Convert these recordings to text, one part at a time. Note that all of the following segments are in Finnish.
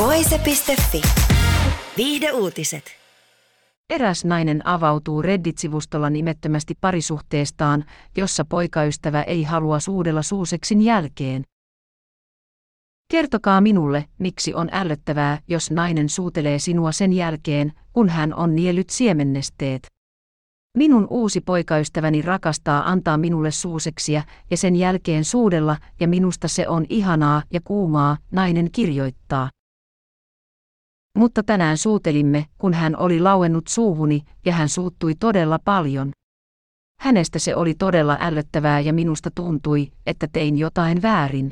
Voise.fi. Viihde uutiset. Eräs nainen avautuu Reddit-sivustolla nimettömästi parisuhteestaan, jossa poikaystävä ei halua suudella suuseksin jälkeen. Kertokaa minulle, miksi on ällöttävää, jos nainen suutelee sinua sen jälkeen, kun hän on niellyt siemennesteet. Minun uusi poikaystäväni rakastaa antaa minulle suuseksia ja sen jälkeen suudella, ja minusta se on ihanaa ja kuumaa, nainen kirjoittaa. Mutta tänään suutelimme, kun hän oli lauennut suuhuni, ja hän suuttui todella paljon. Hänestä se oli todella ällöttävää ja minusta tuntui, että tein jotain väärin.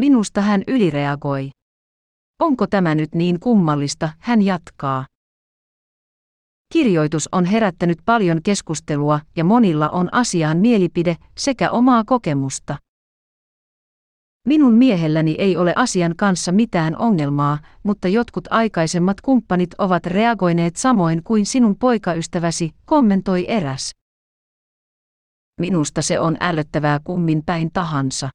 Minusta hän ylireagoi. Onko tämä nyt niin kummallista, hän jatkaa. Kirjoitus on herättänyt paljon keskustelua ja monilla on asiaan mielipide sekä omaa kokemusta. Minun miehelläni ei ole asian kanssa mitään ongelmaa, mutta jotkut aikaisemmat kumppanit ovat reagoineet samoin kuin sinun poikaystäväsi, kommentoi eräs. Minusta se on ällöttävää kummin päin tahansa.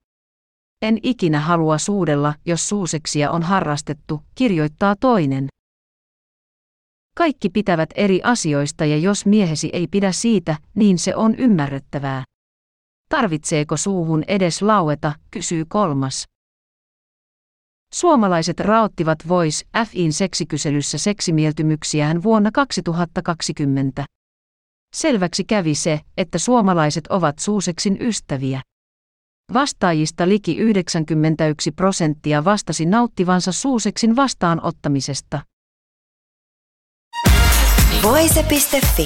En ikinä halua suudella, jos suuseksia on harrastettu, kirjoittaa toinen. Kaikki pitävät eri asioista ja jos miehesi ei pidä siitä, niin se on ymmärrettävää. Tarvitseeko suuhun edes laueta, kysyy kolmas. Suomalaiset raottivat Voice FIn seksikyselyssä seksimieltymyksiään vuonna 2020. Selväksi kävi se, että suomalaiset ovat suuseksin ystäviä. Vastaajista liki 91 prosenttia vastasi nauttivansa suuseksin vastaanottamisesta. Voise.fi.